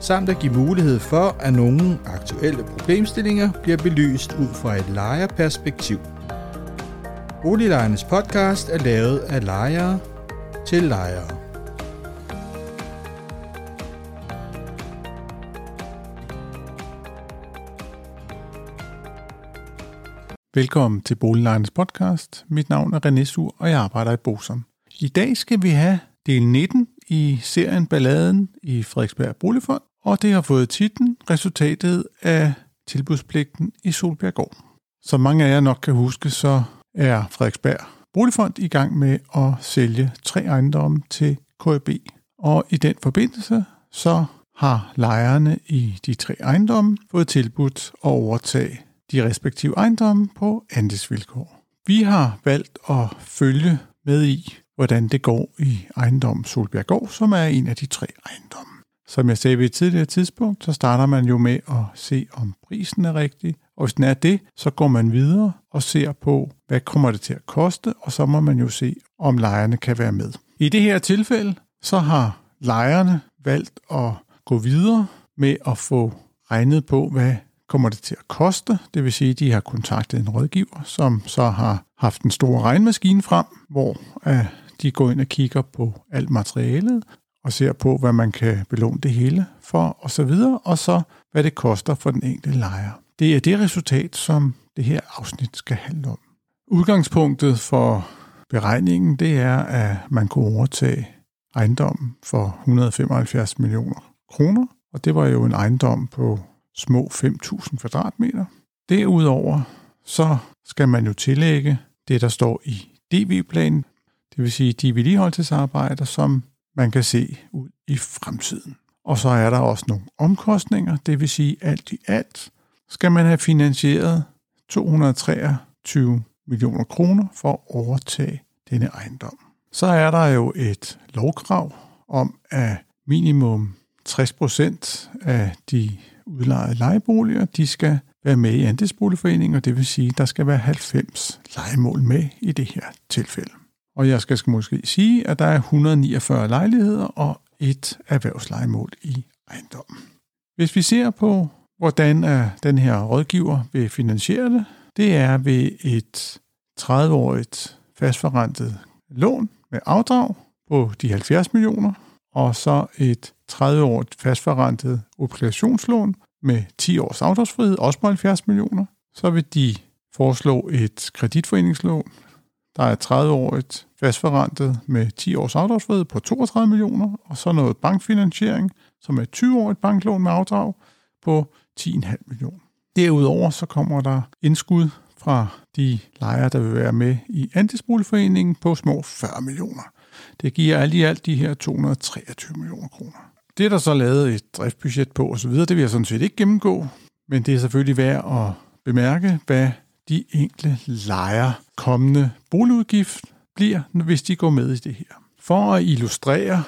samt at give mulighed for, at nogle aktuelle problemstillinger bliver belyst ud fra et lejerperspektiv. Boliglejernes podcast er lavet af lejere til lejere. Velkommen til Boliglejernes podcast. Mit navn er René Sur, og jeg arbejder i Bosom. I dag skal vi have del 19 i serien Balladen i Frederiksberg Boligfond, og det har fået titlen Resultatet af tilbudspligten i Solbjerggård. Som mange af jer nok kan huske, så er Frederiksberg Boligfond i gang med at sælge tre ejendomme til KB. Og i den forbindelse så har lejerne i de tre ejendomme fået tilbudt at overtage de respektive ejendomme på andelsvilkår. Vi har valgt at følge med i, hvordan det går i ejendommen Solbjerggård, som er en af de tre ejendomme. Som jeg sagde ved et tidligere tidspunkt, så starter man jo med at se, om prisen er rigtig. Og hvis den er det, så går man videre og ser på, hvad kommer det til at koste, og så må man jo se, om lejerne kan være med. I det her tilfælde, så har lejerne valgt at gå videre med at få regnet på, hvad kommer det til at koste. Det vil sige, at de har kontaktet en rådgiver, som så har haft en stor regnmaskine frem, hvor de går ind og kigger på alt materialet, og ser på, hvad man kan belåne det hele for, og så videre, og så hvad det koster for den enkelte lejer. Det er det resultat, som det her afsnit skal handle om. Udgangspunktet for beregningen, det er, at man kunne overtage ejendommen for 175 millioner kroner, og det var jo en ejendom på små 5.000 kvadratmeter. Derudover så skal man jo tillægge det, der står i DV-planen, det vil sige de vedligeholdelsesarbejder, som man kan se ud i fremtiden. Og så er der også nogle omkostninger, det vil sige alt i alt skal man have finansieret 223 millioner kroner for at overtage denne ejendom. Så er der jo et lovkrav om, at minimum 60% af de udlejede lejeboliger, de skal være med i andelsboligforeningen, og det vil sige, at der skal være 90 lejemål med i det her tilfælde. Og jeg skal måske sige, at der er 149 lejligheder og et erhvervslejemål i ejendommen. Hvis vi ser på, hvordan er den her rådgiver vil finansiere det, det er ved et 30-årigt fastforrentet lån med afdrag på de 70 millioner, og så et 30-årigt fastforrentet obligationslån med 10 års afdragsfrihed, også på 70 millioner. Så vil de foreslå et kreditforeningslån der er 30-årigt fastforrentet med 10 års afdragsfrihed på 32 millioner, og så noget bankfinansiering, som er 20-årigt banklån med afdrag på 10,5 millioner. Derudover så kommer der indskud fra de lejere, der vil være med i andelsboligforeningen på små 40 millioner. Det giver alt i alt de her 223 millioner kroner. Det er der så lavet et driftbudget på osv., det vil jeg sådan set ikke gennemgå, men det er selvfølgelig værd at bemærke, hvad de enkelte lejer kommende boligudgift bliver, hvis de går med i det her. For at illustrere,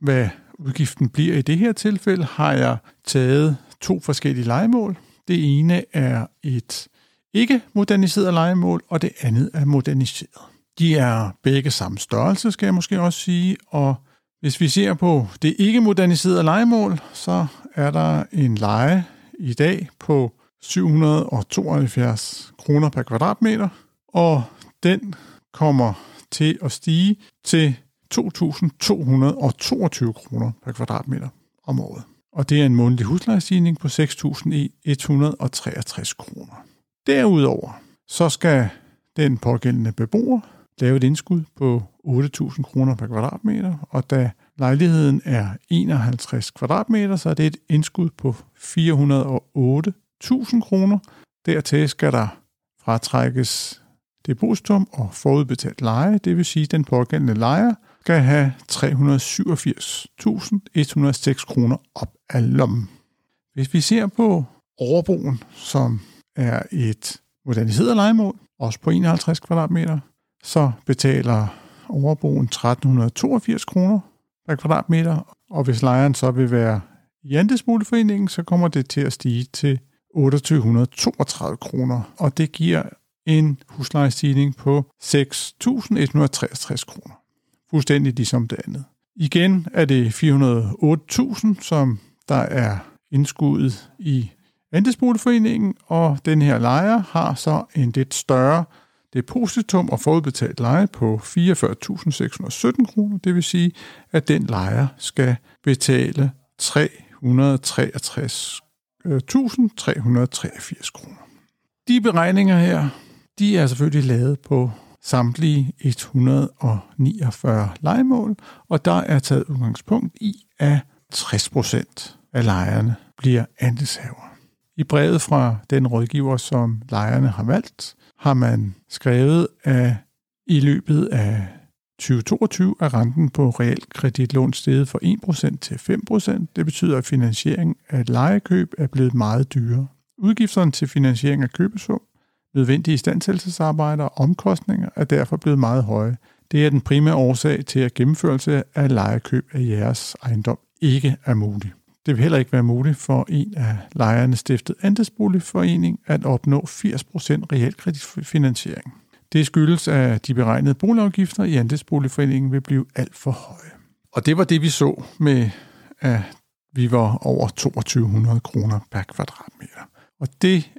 hvad udgiften bliver i det her tilfælde, har jeg taget to forskellige legemål. Det ene er et ikke moderniseret legemål, og det andet er moderniseret. De er begge samme størrelse, skal jeg måske også sige, og hvis vi ser på det ikke moderniserede legemål, så er der en leje i dag på 772 kroner per kvadratmeter, og den kommer til at stige til 2.222 kroner per kvadratmeter om året. Og det er en månedlig huslejestigning på 6.163 kroner. Derudover så skal den pågældende beboer lave et indskud på 8.000 kroner per kvadratmeter, og da lejligheden er 51 kvadratmeter, så er det et indskud på 408 1000 kroner. Dertil skal der fratrækkes depositum og forudbetalt leje, det vil sige, at den pågældende lejer skal have 387.106 kroner op af lommen. Hvis vi ser på overboen, som er et moderniseret legemål, også på 51 kvadratmeter, så betaler overboen 1382 kroner per kvadratmeter, og hvis lejeren så vil være i andelsboligforeningen, så kommer det til at stige til 2832 kroner, og det giver en huslejestigning på 6.163 kroner. Fuldstændig ligesom det andet. Igen er det 408.000, som der er indskuddet i andelsboligforeningen, og den her lejer har så en lidt større depositum og forudbetalt leje på 44.617 kroner. Det vil sige, at den lejer skal betale 363 1.383 kroner. De beregninger her, de er selvfølgelig lavet på samtlige 149 legemål, og der er taget udgangspunkt i, at 60% af lejerne bliver andelshaver. I brevet fra den rådgiver, som lejerne har valgt, har man skrevet, at i løbet af 2022 er renten på realkreditlån steget fra 1% til 5%. Det betyder, at finansiering af et lejekøb er blevet meget dyrere. Udgifterne til finansiering af købesum, nødvendige istandsættelsesarbejder og omkostninger er derfor blevet meget høje. Det er den primære årsag til, at gennemførelse af lejekøb af jeres ejendom ikke er mulig. Det vil heller ikke være muligt for en af lejerne stiftet andelsboligforening at opnå 80% realkreditfinansiering. Det skyldes, at de beregnede boligafgifter i andelsboligforeningen vil blive alt for høje. Og det var det, vi så med, at vi var over 2200 kroner per kvadratmeter. Og det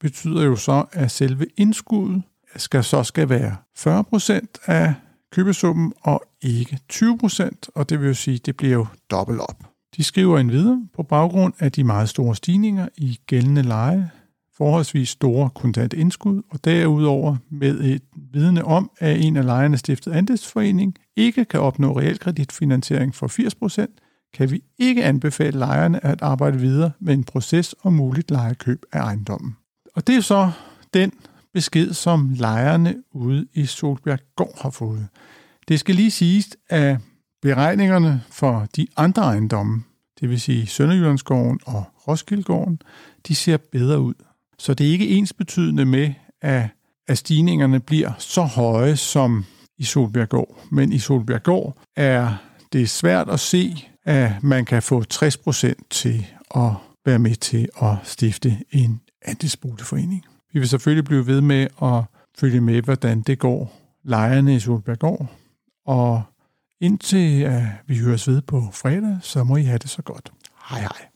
betyder jo så, at selve indskuddet skal så skal være 40% af købesummen og ikke 20%, og det vil jo sige, at det bliver jo dobbelt op. De skriver en videre på baggrund af de meget store stigninger i gældende leje, forholdsvis store kontant indskud, og derudover med et vidne om, at en af lejerne stiftet andelsforening ikke kan opnå realkreditfinansiering for 80%, kan vi ikke anbefale lejerne at arbejde videre med en proces om muligt lejekøb af ejendommen. Og det er så den besked, som lejerne ude i Solbjerg Gård har fået. Det skal lige siges, at beregningerne for de andre ejendomme, det vil sige Sønderjyllandsgården og Roskildegården, de ser bedre ud. Så det er ikke ensbetydende med, at, at stigningerne bliver så høje som i Solbjerggård. Men i Solbjerggård er det svært at se, at man kan få 60% til at være med til at stifte en andelsboligforening. Vi vil selvfølgelig blive ved med at følge med, hvordan det går lejerne i Solbjerggård. Og indtil uh, vi høres ved på fredag, så må I have det så godt. Hej hej.